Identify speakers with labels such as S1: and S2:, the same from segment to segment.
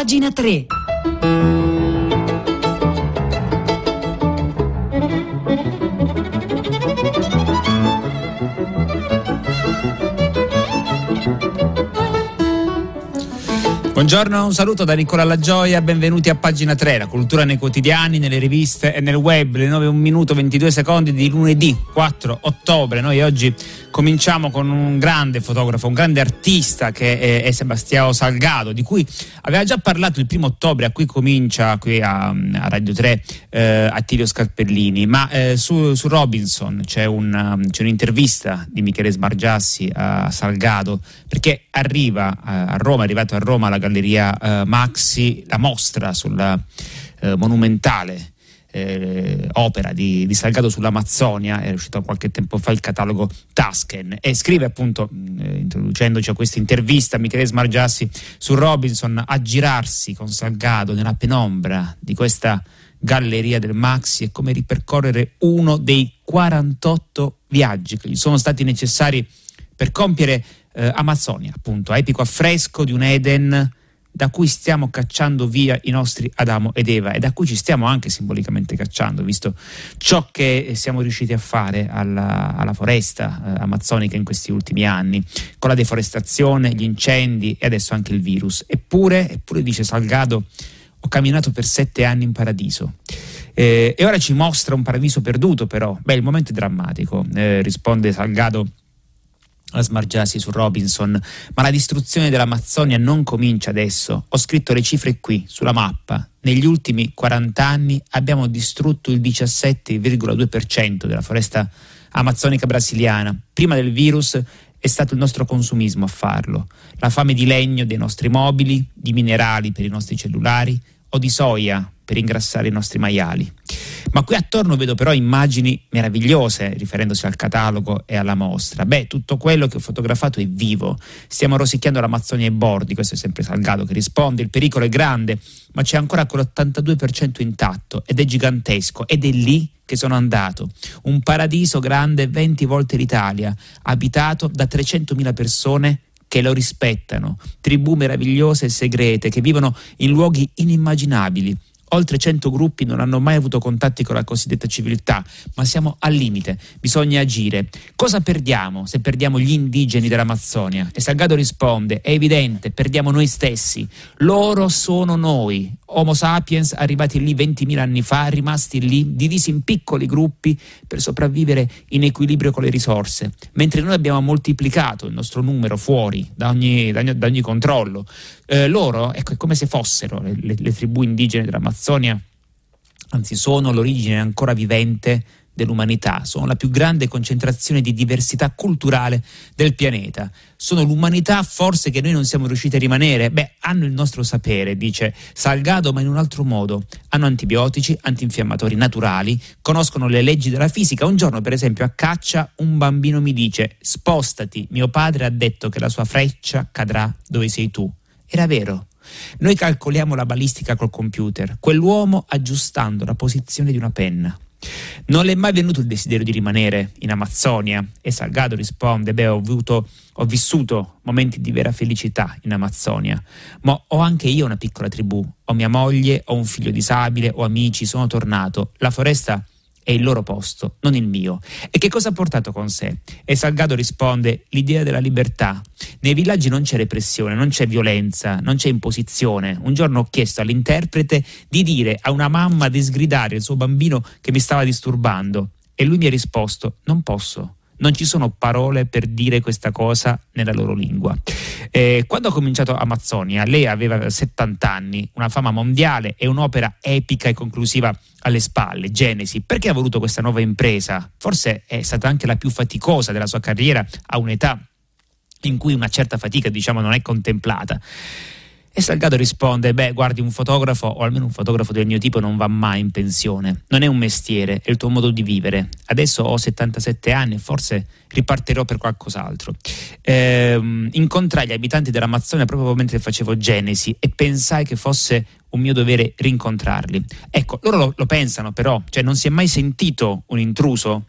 S1: pagina 3.
S2: Buongiorno, un saluto da Nicola Lagioia, benvenuti a pagina 3, la cultura nei quotidiani, nelle riviste e nel web, le 9, 1 minuto 22 secondi di lunedì 4 ottobre. Noi oggi cominciamo con un grande fotografo, un grande artista che è, Sebastiano Salgado, di cui aveva già parlato il primo ottobre, a cui comincia qui a, a Radio 3 eh, Attilio Scarpellini, ma eh, su, su, Robinson c'è, un, c'è, un'intervista di Michele Smargiassi a Salgado, perché arriva a Roma, è arrivato a Roma alla Galleria eh, Maxi, la mostra sulla eh, monumentale eh, opera di, di, Salgado sull'Amazzonia, è uscito qualche tempo fa il catalogo Tusken e scrive appunto, eh, introducendoci a questa intervista, Michele Smargiassi su Robinson, a girarsi con Salgado nella penombra di questa galleria del Maxi è come ripercorrere uno dei 48 viaggi che gli sono stati necessari per compiere eh, Amazzonia, appunto, epico affresco di un Eden da cui stiamo cacciando via i nostri Adamo ed Eva e da cui ci stiamo anche simbolicamente cacciando, visto ciò che siamo riusciti a fare alla, alla foresta eh, amazzonica in questi ultimi anni, con la deforestazione, gli incendi e adesso anche il virus. Eppure, eppure dice Salgado, ho camminato per sette anni in paradiso. Eh, e ora ci mostra un paradiso perduto, però. Beh, il momento è drammatico, eh, risponde Salgado a smargiarsi su Robinson, ma la distruzione dell'Amazzonia non comincia adesso. Ho scritto le cifre qui, sulla mappa. Negli ultimi 40 anni abbiamo distrutto il 17,2% della foresta amazzonica brasiliana. Prima del virus è stato il nostro consumismo a farlo. La fame di legno dei nostri mobili, di minerali per i nostri cellulari o di soia per ingrassare i nostri maiali. Ma qui attorno vedo però immagini meravigliose riferendosi al catalogo e alla mostra. Beh, tutto quello che ho fotografato è vivo. Stiamo rosicchiando l'Amazzonia ai bordi, questo è sempre Salgado che risponde. Il pericolo è grande, ma c'è ancora quell'82% intatto ed è gigantesco ed è lì che sono andato. Un paradiso grande 20 volte l'Italia, abitato da 300.000 persone che lo rispettano, tribù meravigliose e segrete che vivono in luoghi inimmaginabili Oltre 100 gruppi non hanno mai avuto contatti con la cosiddetta civiltà, ma siamo al limite, bisogna agire. Cosa perdiamo se perdiamo gli indigeni dell'Amazzonia? E Salgado risponde, è evidente, perdiamo noi stessi. Loro sono noi, Homo sapiens arrivati lì 20.000 anni fa, rimasti lì, divisi in piccoli gruppi per sopravvivere in equilibrio con le risorse, mentre noi abbiamo moltiplicato il nostro numero fuori da ogni, da ogni, da ogni controllo. Eh, loro, ecco, è come se fossero le, le, le tribù indigene dell'Amazzonia, anzi sono l'origine ancora vivente dell'umanità, sono la più grande concentrazione di diversità culturale del pianeta. Sono l'umanità forse che noi non siamo riusciti a rimanere? Beh, hanno il nostro sapere, dice Salgado, ma in un altro modo. Hanno antibiotici, antinfiammatori naturali, conoscono le leggi della fisica. Un giorno, per esempio, a caccia un bambino mi dice spostati, mio padre ha detto che la sua freccia cadrà dove sei tu. Era vero. Noi calcoliamo la balistica col computer, quell'uomo aggiustando la posizione di una penna. Non le è mai venuto il desiderio di rimanere in Amazzonia? E Salgado risponde: Beh, ho, avuto, ho vissuto momenti di vera felicità in Amazzonia, ma ho anche io una piccola tribù. Ho mia moglie, ho un figlio disabile, ho amici, sono tornato. La foresta è il loro posto, non il mio. E che cosa ha portato con sé? E Salgado risponde: l'idea della libertà. Nei villaggi non c'è repressione, non c'è violenza, non c'è imposizione. Un giorno ho chiesto all'interprete di dire a una mamma di sgridare il suo bambino che mi stava disturbando e lui mi ha risposto: non posso non ci sono parole per dire questa cosa nella loro lingua. Eh, quando ha cominciato Amazzonia, lei aveva 70 anni, una fama mondiale e un'opera epica e conclusiva alle spalle, Genesi. Perché ha voluto questa nuova impresa? Forse è stata anche la più faticosa della sua carriera a un'età in cui una certa fatica, diciamo, non è contemplata. E Salgado risponde: Beh, guardi, un fotografo, o almeno un fotografo del mio tipo, non va mai in pensione. Non è un mestiere, è il tuo modo di vivere. Adesso ho 77 anni e forse ripartirò per qualcos'altro. Ehm, incontrai gli abitanti dell'Amazzonia proprio mentre facevo Genesi e pensai che fosse un mio dovere rincontrarli. Ecco, loro lo, lo pensano però, cioè non si è mai sentito un intruso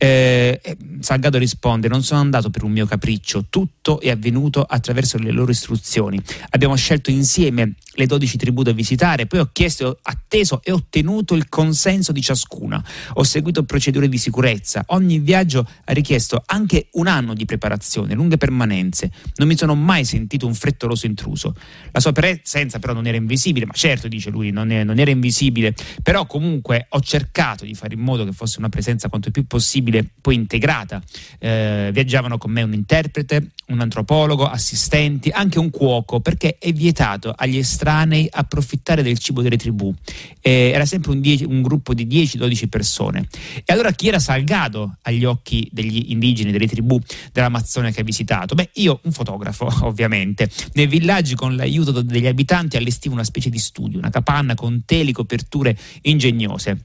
S2: Eh, Salgado risponde: Non sono andato per un mio capriccio, tutto è avvenuto attraverso le loro istruzioni. Abbiamo scelto insieme le 12 tribù da visitare, poi ho chiesto, atteso e ottenuto il consenso di ciascuna. Ho seguito procedure di sicurezza. Ogni viaggio ha richiesto anche un anno di preparazione, lunghe permanenze. Non mi sono mai sentito un frettoloso intruso. La sua presenza però non era invisibile, ma certo, dice lui, non, è, non era invisibile, però comunque ho cercato di fare in modo che fosse una presenza quanto più possibile poi integrata. Eh, viaggiavano con me un interprete, un antropologo, assistenti, anche un cuoco, perché è vietato agli estranei approfittare del cibo delle tribù. Eh, era sempre un, die- un gruppo di 10-12 persone. E allora chi era Salgado agli occhi degli indigeni, delle tribù dell'Amazzonia che ha visitato? Beh, io, un fotografo, ovviamente. Nei villaggi, con l'aiuto degli abitanti, allestivo una specie di studio, una capanna con teli, coperture ingegnose.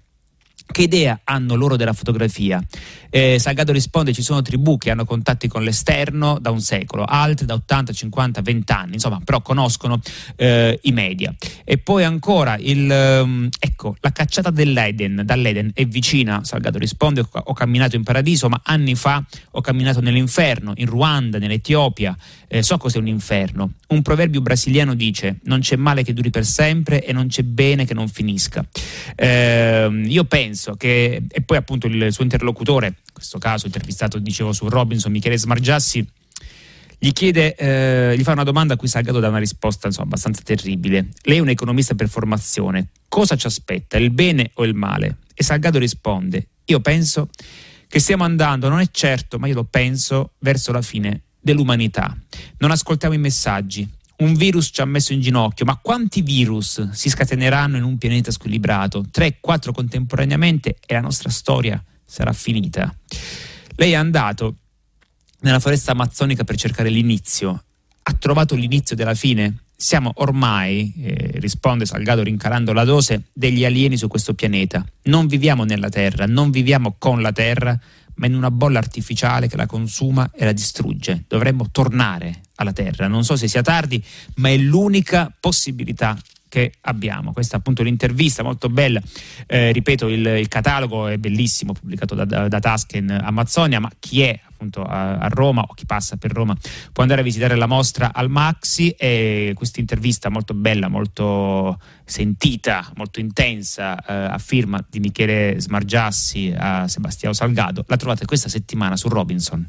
S2: Che idea hanno loro della fotografia? Eh, Salgado risponde: ci sono tribù che hanno contatti con l'esterno da un secolo, altre da 80, 50, 20 anni, insomma, però conoscono eh, i media. E poi ancora il, um, ecco, la cacciata dell'Eden, dall'Eden è vicina. Salgado risponde: ho, ho, camminato in paradiso, ma anni fa ho camminato nell'inferno, in Ruanda, nell'Etiopia. Eh, so cos'è un inferno. Un proverbio brasiliano dice: non c'è male che duri per sempre e non c'è bene che non finisca. Ehm, io penso che, e poi appunto il suo interlocutore in questo caso intervistato, dicevo, su Robinson, Michele Smargiassi, gli chiede, eh, gli fa una domanda a cui Salgado dà una risposta insomma, abbastanza terribile. Lei è un economista per formazione, cosa ci aspetta, il bene o il male? E Salgado risponde, io penso che stiamo andando, non è certo, ma io lo penso, verso la fine dell'umanità. Non ascoltiamo i messaggi. Un virus ci ha messo in ginocchio, ma quanti virus si scateneranno in un pianeta squilibrato? Tre, quattro contemporaneamente e la nostra storia sarà finita. Lei è andato nella foresta amazzonica per cercare l'inizio. Ha trovato l'inizio della fine? Siamo ormai, eh, risponde Salgado rincalando la dose, degli alieni su questo pianeta. Non viviamo nella Terra, non viviamo con la Terra, ma in una bolla artificiale che la consuma e la distrugge. Dovremmo tornare alla Terra. Non so se sia tardi, ma è l'unica possibilità che abbiamo. Questa è appunto l'intervista molto bella, eh, ripeto il, il, catalogo è bellissimo, pubblicato da, da, da Tasken Amazzonia, ma chi è appunto a, a, Roma o chi passa per Roma può andare a visitare la mostra al Maxi e questa intervista molto bella, molto sentita, molto intensa eh, a firma di Michele Smargiassi a Sebastiano Salgado la trovate questa settimana su Robinson.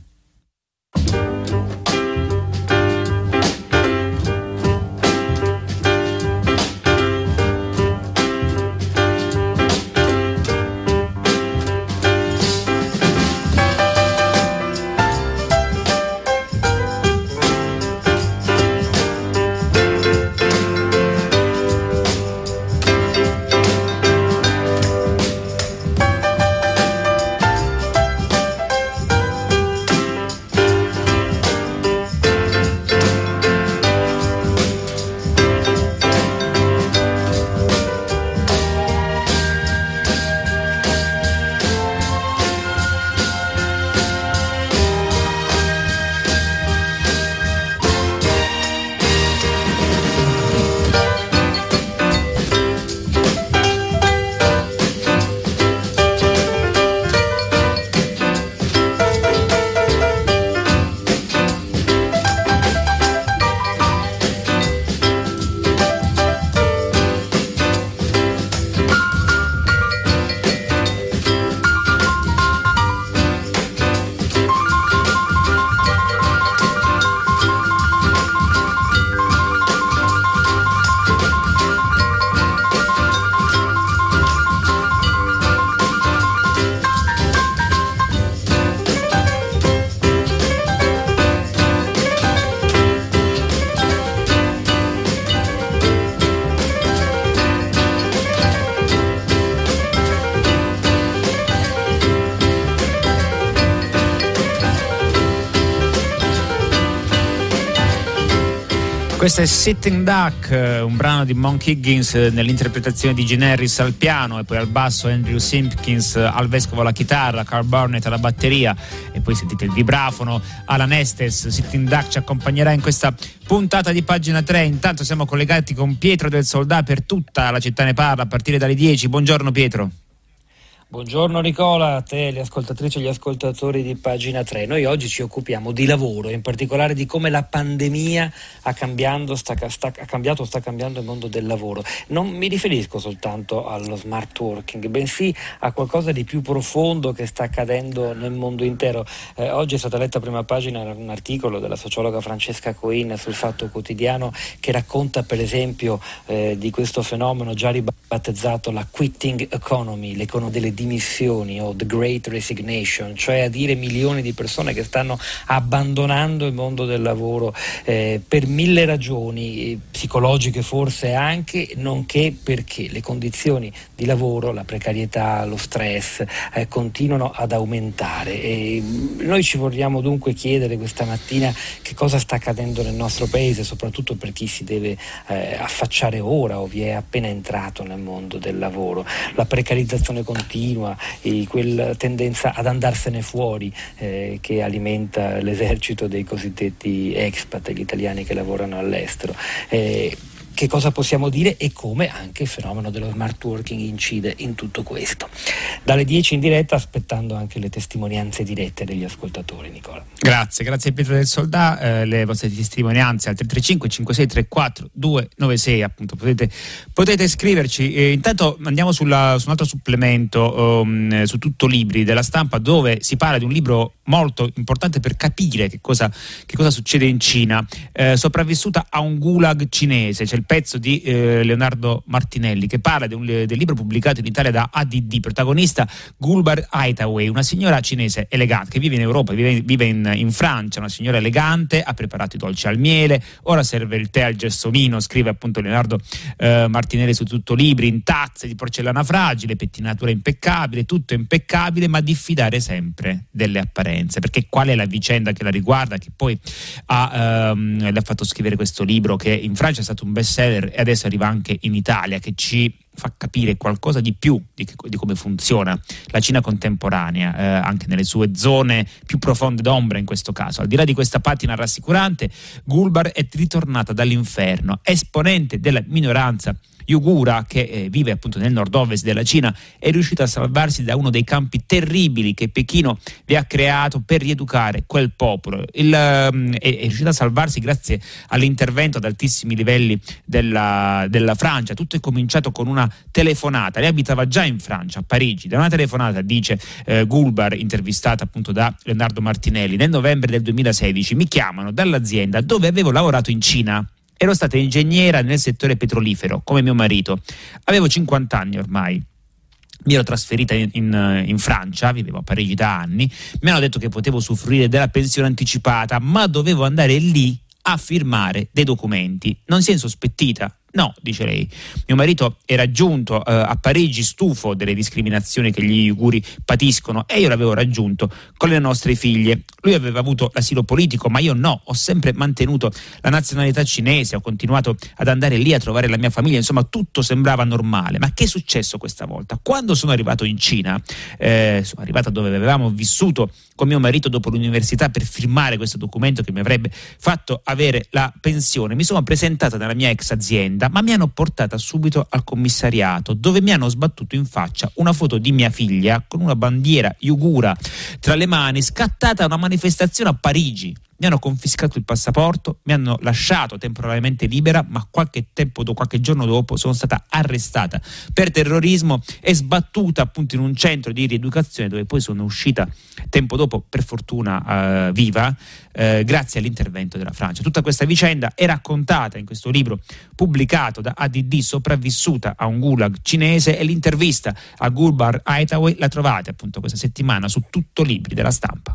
S2: Questo è Sitting Duck, eh, un brano di Monk Higgins eh, nell'interpretazione di Gene Harris al piano e poi al basso Andrew Simpkins eh, al vescovo alla chitarra, Carl Burnett alla batteria e poi sentite il vibrafono Alan Estes. Sitting Duck ci accompagnerà in questa puntata di pagina 3. Intanto siamo collegati con Pietro del Soldà per tutta la città ne parla a partire dalle 10. Buongiorno Pietro.
S1: Buongiorno Nicola, a te, le ascoltatrici e gli ascoltatori di pagina 3. Noi oggi ci occupiamo di lavoro, in particolare di come la pandemia ha, sta, sta, ha cambiato sta cambiando il mondo del lavoro. Non mi riferisco soltanto allo smart working, bensì a qualcosa di più profondo che sta accadendo nel mondo intero. Eh, oggi è stata letta a prima pagina un articolo della sociologa Francesca Coin sul Fatto Quotidiano che racconta per esempio eh, di questo fenomeno già ribattezzato la quitting economy, l'economia delle dimissioni o the great resignation, cioè a dire milioni di persone che stanno abbandonando il mondo del lavoro eh, per mille ragioni, eh, psicologiche forse anche, nonché perché le condizioni di lavoro, la precarietà, lo stress eh, continuano ad aumentare. E noi ci vogliamo dunque chiedere questa mattina che cosa sta accadendo nel nostro paese, soprattutto per chi si deve eh, affacciare ora o vi è appena entrato nel mondo del lavoro. La precarizzazione continua continua e quella tendenza ad andarsene fuori eh, che alimenta l'esercito dei cosiddetti expat, gli italiani che lavorano all'estero. Eh, che cosa possiamo dire e come anche il fenomeno dello smart working incide in tutto questo. Dalle 10 in diretta aspettando anche le testimonianze dirette degli ascoltatori Nicola.
S2: Grazie, grazie Pietro del Soldà, eh, le vostre testimonianze al 335 5634 296 appunto potete, potete scriverci. Eh, intanto andiamo sulla, su un altro supplemento um, su tutto libri della stampa dove si parla di un libro molto importante per capire che cosa, che cosa succede in Cina, eh, sopravvissuta a un gulag cinese, c'è il pezzo di eh, Leonardo Martinelli che parla un, del libro pubblicato in Italia da ADD, protagonista Gulbar Haithaway, una signora cinese elegante che vive in Europa, vive, vive in, in, Francia, una signora elegante, ha preparato i dolci al miele, ora serve il tè al gelsomino, scrive appunto Leonardo eh, Martinelli su tutto libri, in tazze di porcellana fragile, pettinatura impeccabile, tutto impeccabile, ma diffidare sempre delle apparenze, perché qual è la vicenda che la riguarda, che poi ha, ehm, le ha fatto scrivere questo libro che in Francia è stato un best bestseller e adesso arriva anche in Italia che ci fa capire qualcosa di più di, di come funziona la Cina contemporanea, eh, anche nelle sue zone più profonde d'ombra in questo caso. Al di là di questa patina rassicurante, Gulbar è ritornata dall'inferno, esponente della minoranza Yugura, che eh, vive appunto nel nord-ovest della Cina, è riuscito a salvarsi da uno dei campi terribili che Pechino vi ha creato per rieducare quel popolo. Il, um, è, è, riuscito a salvarsi grazie all'intervento ad altissimi livelli della, della, Francia. Tutto è cominciato con una telefonata. Lei abitava già in Francia, a Parigi. Da una telefonata, dice eh, Gulbar, intervistata appunto da Leonardo Martinelli, nel novembre del 2016, mi chiamano dall'azienda dove avevo lavorato in Cina Ero stata ingegnera nel settore petrolifero, come mio marito. Avevo 50 anni ormai. Mi ero trasferita in, in, in, Francia, vivevo a Parigi da anni, mi hanno detto che potevo usufruire della pensione anticipata, ma dovevo andare lì a firmare dei documenti. Non si è insospettita, No, dice lei. Mio marito era giunto eh, a Parigi stufo delle discriminazioni che gli uiguri patiscono e io l'avevo raggiunto con le nostre figlie. Lui aveva avuto l'asilo politico, ma io no. Ho sempre mantenuto la nazionalità cinese, ho continuato ad andare lì a trovare la mia famiglia, insomma tutto sembrava normale. Ma che è successo questa volta? Quando sono arrivato in Cina, eh, sono arrivato dove avevamo vissuto con mio marito dopo l'università per firmare questo documento che mi avrebbe fatto avere la pensione, mi sono presentata nella mia ex azienda ma mi hanno portata subito al commissariato dove mi hanno sbattuto in faccia una foto di mia figlia con una bandiera yugura tra le mani scattata a una manifestazione a Parigi mi hanno confiscato il passaporto, mi hanno lasciato temporaneamente libera, ma qualche tempo qualche giorno dopo sono stata arrestata per terrorismo e sbattuta appunto in un centro di rieducazione dove poi sono uscita tempo dopo, per fortuna, uh, viva, uh, grazie all'intervento della Francia. Tutta questa vicenda è raccontata in questo libro pubblicato da ADD, sopravvissuta a un gulag cinese e l'intervista a Gulbar Haithaway la trovate appunto questa settimana su tutto libri della stampa.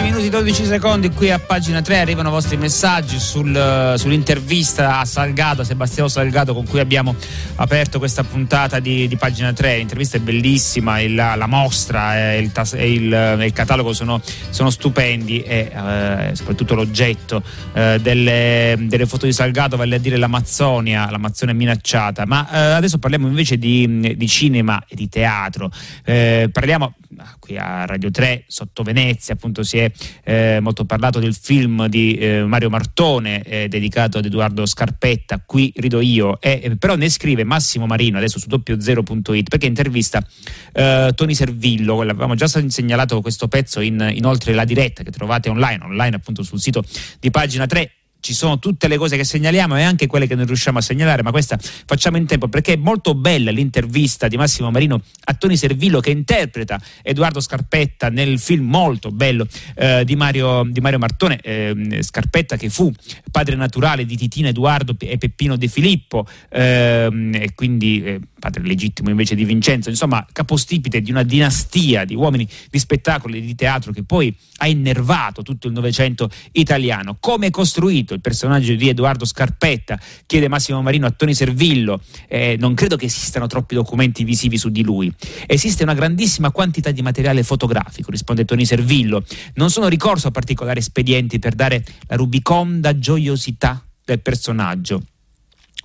S2: E 16 minuti 12 secondi qui a pagina 3 arrivano i vostri messaggi sul, sull'intervista a Salgado, a Sebastiano Salgado con cui abbiamo aperto questa puntata di, di pagina 3. L'intervista è bellissima, il, la mostra e il, il, il, catalogo sono, sono stupendi e eh, soprattutto l'oggetto eh, delle, delle, foto di Salgado, vale a dire l'Amazzonia, l'Amazzonia minacciata. Ma eh, adesso parliamo invece di, di, cinema e di teatro. Eh, parliamo qui a Radio 3 sotto Venezia appunto si è eh, molto parlato del film di eh, Mario Martone eh, dedicato ad Edoardo Scarpetta. Qui rido io. Però ne scrive Massimo Marino adesso su doppiozero.it perché intervista eh, Tony Servillo. L'avevamo già segnalato questo pezzo in, inoltre la diretta che trovate online online appunto sul sito di pagina 3 ci sono tutte le cose che segnaliamo e anche quelle che non riusciamo a segnalare, ma questa facciamo in tempo perché è molto bella l'intervista di Massimo Marino a Toni Servillo che interpreta Edoardo Scarpetta nel film molto bello eh, di, Mario, di, Mario, Martone, eh, Scarpetta che fu padre naturale di Titina Edoardo e Peppino De Filippo eh, e quindi eh, padre legittimo invece di Vincenzo, insomma capostipite di una dinastia di uomini di spettacolo e di teatro che poi ha innervato tutto il Novecento italiano. Come è costruito il personaggio di Edoardo Scarpetta? Chiede Massimo Marino a Toni Servillo. Eh, non credo che esistano troppi documenti visivi su di lui. Esiste una grandissima quantità di materiale fotografico, risponde Toni Servillo. Non sono ricorso a particolari espedienti per dare la rubiconda gioiosità del personaggio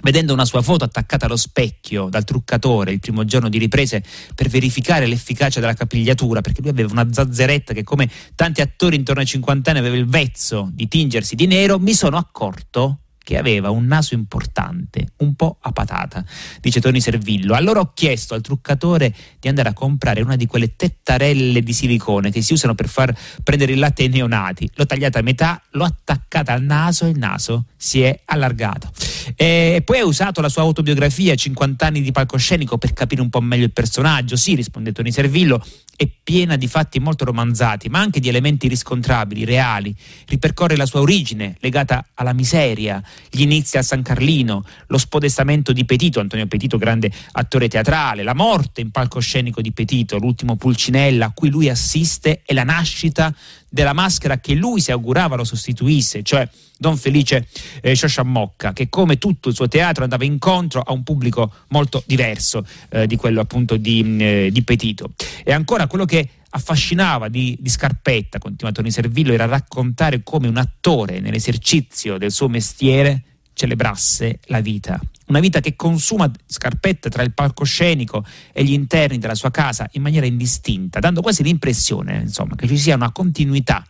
S2: vedendo una sua foto attaccata allo specchio dal truccatore il primo giorno di riprese per verificare l'efficacia della capigliatura, perché lui aveva una zazzeretta che come tanti attori intorno ai 50 anni aveva il vezzo di tingersi di nero, mi sono accorto che aveva un naso importante, un po' a patata, dice Tony Servillo. Allora ho chiesto al truccatore di andare a comprare una di quelle tettarelle di silicone che si usano per far prendere il latte ai neonati. L'ho tagliata a metà, l'ho attaccata al naso e il naso si è allargato. E poi ha usato la sua autobiografia, 50 anni di palcoscenico, per capire un po' meglio il personaggio. Sì, risponde Tony Servillo, è piena di fatti molto romanzati, ma anche di elementi riscontrabili, reali. Ripercorre la sua origine, legata alla miseria, gli inizi a San Carlino, lo spodestamento di Petito, Antonio Petito, grande attore teatrale, la morte in palcoscenico di Petito, l'ultimo Pulcinella a cui lui assiste e la nascita della maschera che lui si augurava lo sostituisse, cioè Don Felice eh, Sciosciamocca, che come tutto il suo teatro andava incontro a un pubblico molto diverso eh, di quello appunto di, mm, eh, di Petito. E ancora quello che affascinava di, di, Scarpetta, continua Tony Servillo, era raccontare come un attore nell'esercizio del suo mestiere celebrasse la vita. Una vita che consuma Scarpetta tra il palcoscenico e gli interni della sua casa in maniera indistinta, dando quasi l'impressione insomma, che ci sia una continuità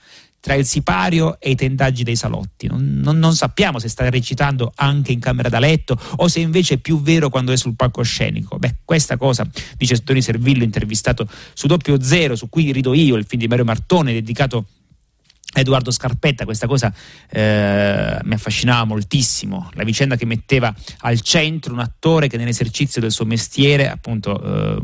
S2: tra il sipario e i tendaggi dei salotti. Non, non, non, sappiamo se sta recitando anche in camera da letto o se invece è più vero quando è sul palcoscenico. Beh, questa cosa, dice Tony Servillo, intervistato su Doppio Zero, su cui rido io, il film di Mario Martone, dedicato a Edoardo Scarpetta, questa cosa eh, mi affascinava moltissimo, la vicenda che metteva al centro un attore che nell'esercizio del suo mestiere appunto eh,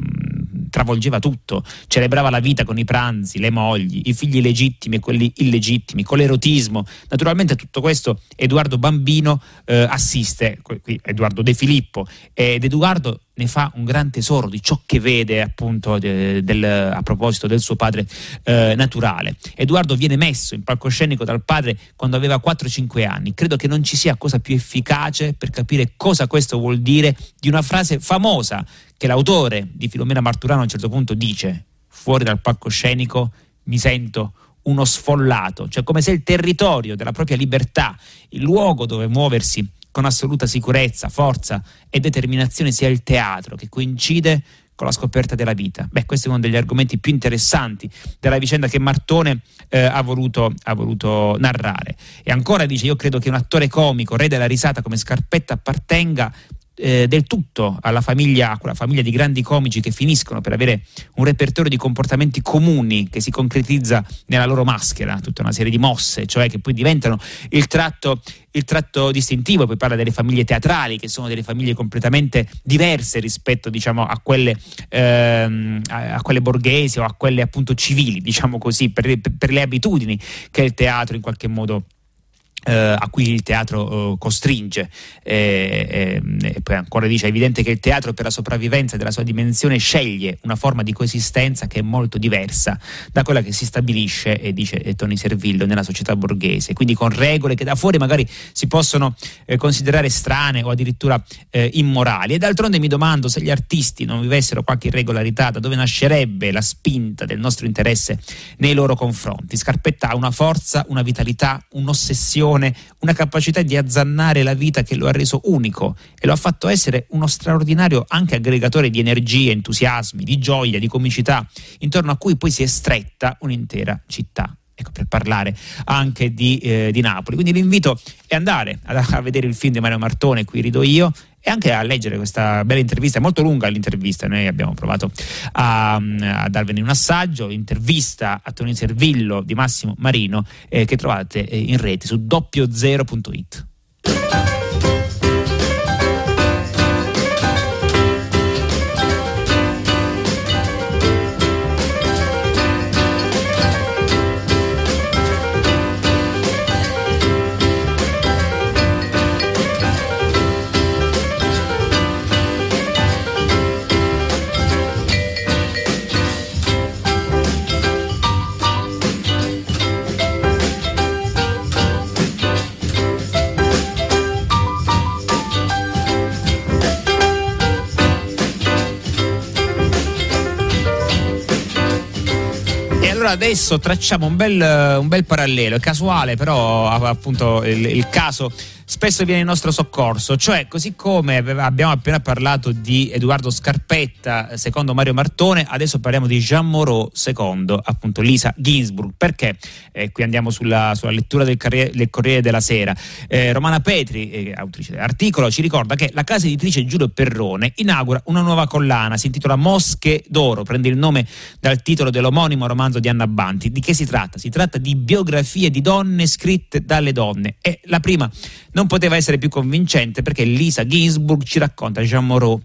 S2: travolgeva tutto, celebrava la vita con i pranzi, le mogli, i figli legittimi e quelli illegittimi, con l'erotismo. Naturalmente tutto questo Edoardo Bambino eh, assiste, qui Edoardo De Filippo, ed Edoardo ne fa un gran tesoro di ciò che vede appunto de, del, a proposito del suo padre eh, naturale. Edoardo viene messo in palcoscenico dal padre quando aveva 4-5 anni. Credo che non ci sia cosa più efficace per capire cosa questo vuol dire di una frase famosa che l'autore di Filomena Marturano a un certo punto dice fuori dal palcoscenico mi sento uno sfollato, cioè come se il territorio della propria libertà, il luogo dove muoversi con assoluta sicurezza, forza e determinazione sia il teatro che coincide con la scoperta della vita. Beh, questo è uno degli argomenti più interessanti della vicenda che Martone eh, ha, voluto, ha, voluto, narrare. E ancora dice, io credo che un attore comico, re della risata come Scarpetta, appartenga eh, del tutto alla famiglia, quella famiglia di grandi comici che finiscono per avere un repertorio di comportamenti comuni che si concretizza nella loro maschera, tutta una serie di mosse, cioè che poi diventano il tratto, il tratto distintivo, poi parla delle famiglie teatrali che sono delle famiglie completamente diverse rispetto diciamo, a, quelle, ehm, a, a, quelle, borghesi o a quelle appunto civili, diciamo così, per, per le abitudini che il teatro in qualche modo eh, a cui il teatro eh, costringe. E, e, e, poi ancora dice: è evidente che il teatro, per la sopravvivenza della sua dimensione, sceglie una forma di coesistenza che è molto diversa da quella che si stabilisce, e dice Tony Servillo, nella società borghese. Quindi con regole che da fuori magari si possono eh, considerare strane o addirittura eh, immorali. E d'altronde mi domando se gli artisti non vivessero qualche irregolarità, da dove nascerebbe la spinta del nostro interesse nei loro confronti. Scarpetta ha una forza, una vitalità, un'ossessione passione, una capacità di azzannare la vita che lo ha reso unico e lo ha fatto essere uno straordinario anche aggregatore di energie, entusiasmi, di gioia, di comicità, intorno a cui poi si è stretta un'intera città. Ecco, per parlare anche di, eh, di Napoli. Quindi l'invito è andare a, a vedere il film di Mario Martone, qui rido io, e anche a leggere questa bella intervista, è molto lunga l'intervista, noi abbiamo provato a, a darvene un assaggio, intervista a Tonino Servillo di Massimo Marino eh, che trovate eh, in rete su doppiozero.it. adesso tracciamo un bel, un bel parallelo, è casuale però appunto il, il caso spesso viene in nostro soccorso, cioè così come abbiamo appena parlato di Edoardo Scarpetta secondo Mario Martone, adesso parliamo di Jean Moreau secondo appunto Lisa Ginsburg, perché? Eh, qui andiamo sulla, sulla lettura del, Corriere, del, Corriere della Sera, eh, Romana Petri, eh, autrice dell'articolo, ci ricorda che la casa editrice Giulio Perrone inaugura una nuova collana, si intitola Mosche d'Oro, prende il nome dal titolo dell'omonimo romanzo di Anna Banti, di che si tratta? Si tratta di biografie di donne scritte dalle donne. E la prima non poteva essere più convincente perché Lisa Ginsburg ci racconta Jean Moreau,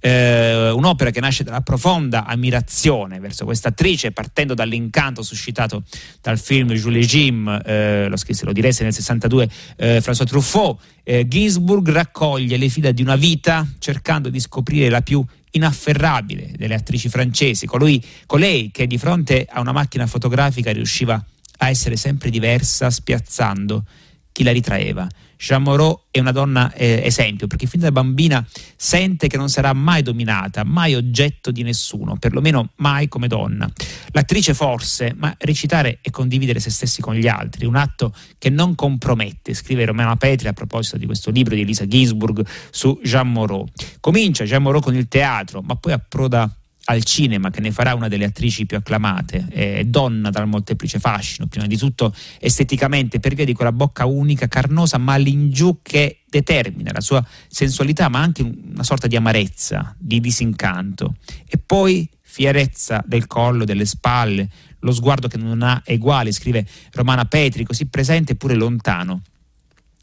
S2: eh, un'opera che nasce dalla profonda ammirazione verso questa attrice, partendo dall'incanto suscitato dal film Julie Jim, eh, lo scrisse, lo diresse nel 62 eh, François Truffaut. Eh, Ginsburg raccoglie le fila di una vita cercando di scoprire la più inafferrabile delle attrici francesi, colui, colei che di fronte a una macchina fotografica riusciva a essere sempre diversa, spiazzando chi la ritraeva. Jean Moreau è una donna eh, esempio perché fin da bambina sente che non sarà mai dominata, mai oggetto di nessuno, perlomeno mai come donna. L'attrice forse, ma recitare e condividere se stessi con gli altri, un atto che non compromette, scrive Romana Petri a proposito di questo libro di Elisa Ginsburg su Jean Moreau. Comincia Jean Moreau con il teatro, ma poi approda al cinema che ne farà una delle attrici più acclamate, è donna dal molteplice fascino, prima di tutto esteticamente per via di quella bocca unica, carnosa, ma all'ingiù che determina la sua sensualità, ma anche una sorta di amarezza, di disincanto. E poi fierezza del collo, delle spalle, lo sguardo che non ha eguali, scrive Romana Petri, così presente eppure lontano.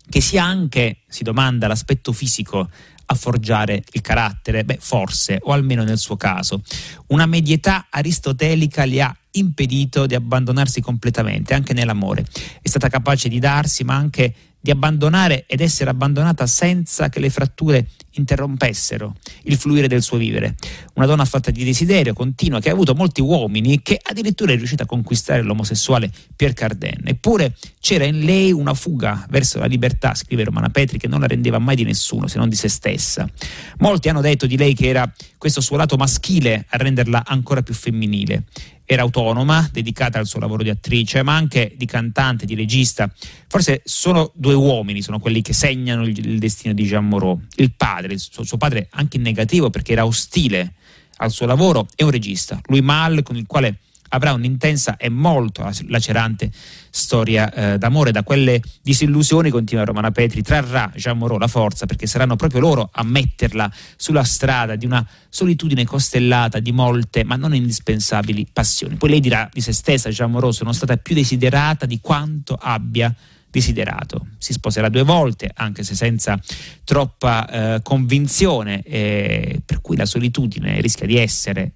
S2: Che sia anche, si domanda, l'aspetto fisico a forgiare il carattere? Beh, forse, o almeno nel suo caso. Una medietà aristotelica le ha impedito di abbandonarsi completamente, anche nell'amore. È stata capace di darsi, ma anche di abbandonare ed essere abbandonata senza che le fratture interrompessero il fluire del suo vivere. Una donna fatta di desiderio continua che ha avuto molti uomini che addirittura è riuscita a conquistare l'omosessuale Pierre Cardin. Eppure c'era in lei una fuga verso la libertà, scrive Romana Petri, che non la rendeva mai di nessuno se non di se stessa. Molti hanno detto di lei che era questo suo lato maschile a renderla ancora più femminile era autonoma, dedicata al suo lavoro di attrice, ma anche di cantante, di regista. Forse solo due uomini sono quelli che segnano il, il destino di Jean Moreau. Il padre, il suo, suo, padre anche in negativo perché era ostile al suo lavoro, e un regista, Louis Mal, con il quale avrà un'intensa e molto lacerante storia eh, d'amore. Da quelle disillusioni, continua Romana Petri, trarrà Jean Moreau la forza perché saranno proprio loro a metterla sulla strada di una solitudine costellata di molte ma non indispensabili passioni. Poi lei dirà di se stessa, Jean Moreau, sono stata più desiderata di quanto abbia desiderato. Si sposerà due volte, anche se senza troppa eh, convinzione, eh, per cui la solitudine rischia di essere,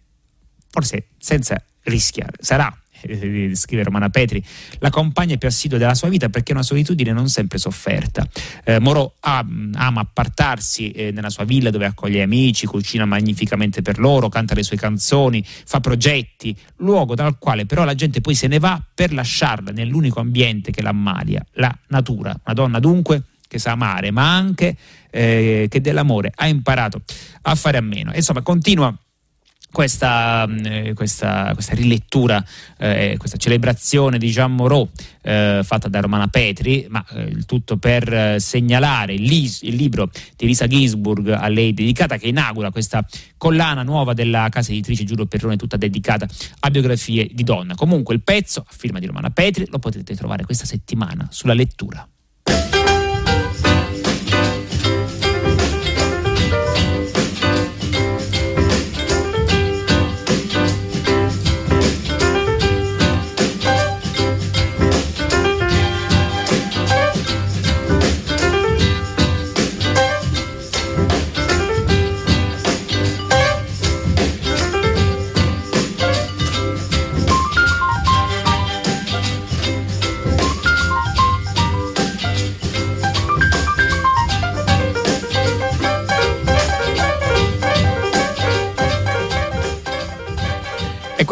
S2: forse senza rischiare, sarà eh, scrive Romana Petri, la compagna più assidua della sua vita perché è una solitudine non sempre sofferta. Eh, Moreau ama appartarsi eh, nella sua villa dove accoglie amici, cucina magnificamente per loro, canta le sue canzoni, fa progetti, luogo dal quale però la gente poi se ne va per lasciarla nell'unico ambiente che l'ammalia, la natura. Una donna dunque che sa amare, ma anche eh, che dell'amore ha imparato a fare a meno. Insomma, continua questa, mm, eh, questa, questa, rilettura, eh, questa celebrazione di Jean Moreau eh, fatta da Romana Petri, ma eh, il tutto per eh, segnalare il, il, libro di Lisa Ginsburg a lei dedicata che inaugura questa collana nuova della casa editrice Giulio Perrone tutta dedicata a biografie di donna. Comunque il pezzo a firma di Romana Petri lo potete trovare questa settimana sulla lettura.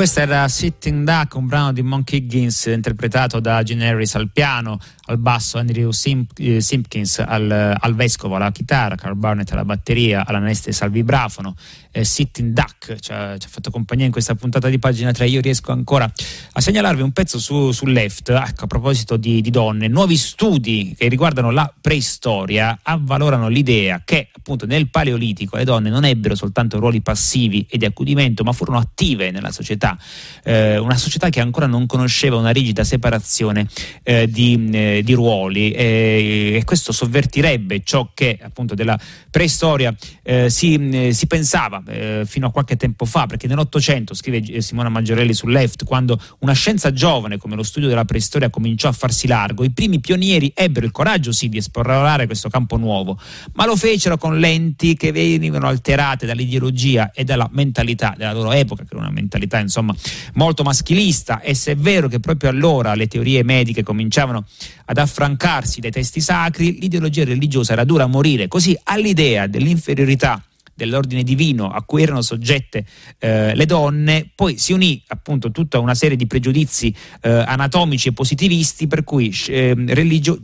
S2: Questo era Sitting Duck, un brano di Monkey Higgins interpretato da Gene Harris al piano, al basso Andrew Simp- eh, Simpkins al, al, vescovo alla chitarra, Carl Barnett alla batteria, alla Nestes al vibrafono, eh, Sitting Duck ci ha, ci ha, fatto compagnia in questa puntata di pagina 3. Io riesco ancora a segnalarvi un pezzo su, su Left, ecco, a proposito di, di, donne, nuovi studi che riguardano la preistoria avvalorano l'idea che appunto nel Paleolitico le donne non ebbero soltanto ruoli passivi e di accudimento, ma furono attive nella società, eh, una società che ancora non conosceva una rigida separazione eh, di, eh, di, ruoli e questo sovvertirebbe ciò che appunto della preistoria eh, si, eh, si pensava eh, fino a qualche tempo fa, perché nell'Ottocento, scrive eh, Simona Maggiorelli su Left, quando una scienza giovane come lo studio della preistoria cominciò a farsi largo, i primi pionieri ebbero il coraggio sì di esplorare questo campo nuovo, ma lo fecero con lenti che venivano alterate dall'ideologia e dalla mentalità della loro epoca, che era una mentalità insomma molto maschilista e se è vero che proprio allora le teorie mediche cominciavano ad affrancarsi dai testi sacri, l'ideologia religiosa era dura a morire, così all'idea dell'inferiorità dell'ordine divino a cui erano soggette eh, le donne, poi si unì appunto tutta una serie di pregiudizi eh, anatomici e positivisti per cui eh, religio-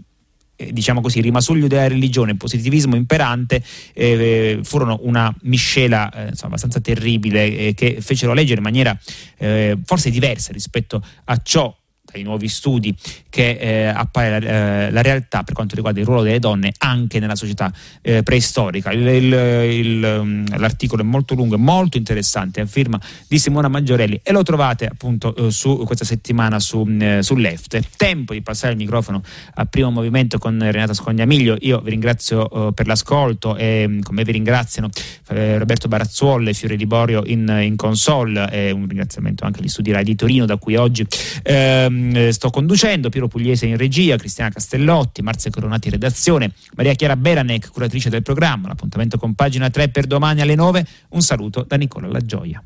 S2: diciamo così, rimasuglio della religione, positivismo imperante, eh, furono una miscela eh, insomma, abbastanza terribile eh, che fecero leggere in maniera eh, forse diversa rispetto a ciò dai nuovi studi che eh, appare la, eh, la, realtà per quanto riguarda il ruolo delle donne anche nella società eh, preistorica. Il, il, il, mm, l'articolo è molto lungo e molto interessante, a firma di Simona Maggiorelli e lo trovate appunto eh, su, questa settimana su, mm, eh, su Left. Tempo di passare il microfono al primo movimento con Renata Scognamiglio. Io vi ringrazio eh, per l'ascolto e mm, come vi ringraziano Roberto Barazzuolle e Fiore Liborio in, in console un ringraziamento anche agli studi Rai di Torino da cui oggi ehm, eh, sto conducendo, Piero Pugliese in regia, Cristiana Castellotti, Marzia Coronati in redazione, Maria Chiara Beranec, curatrice del programma. L'appuntamento con pagina 3 per domani alle 9. Un saluto da Nicola La Gioia.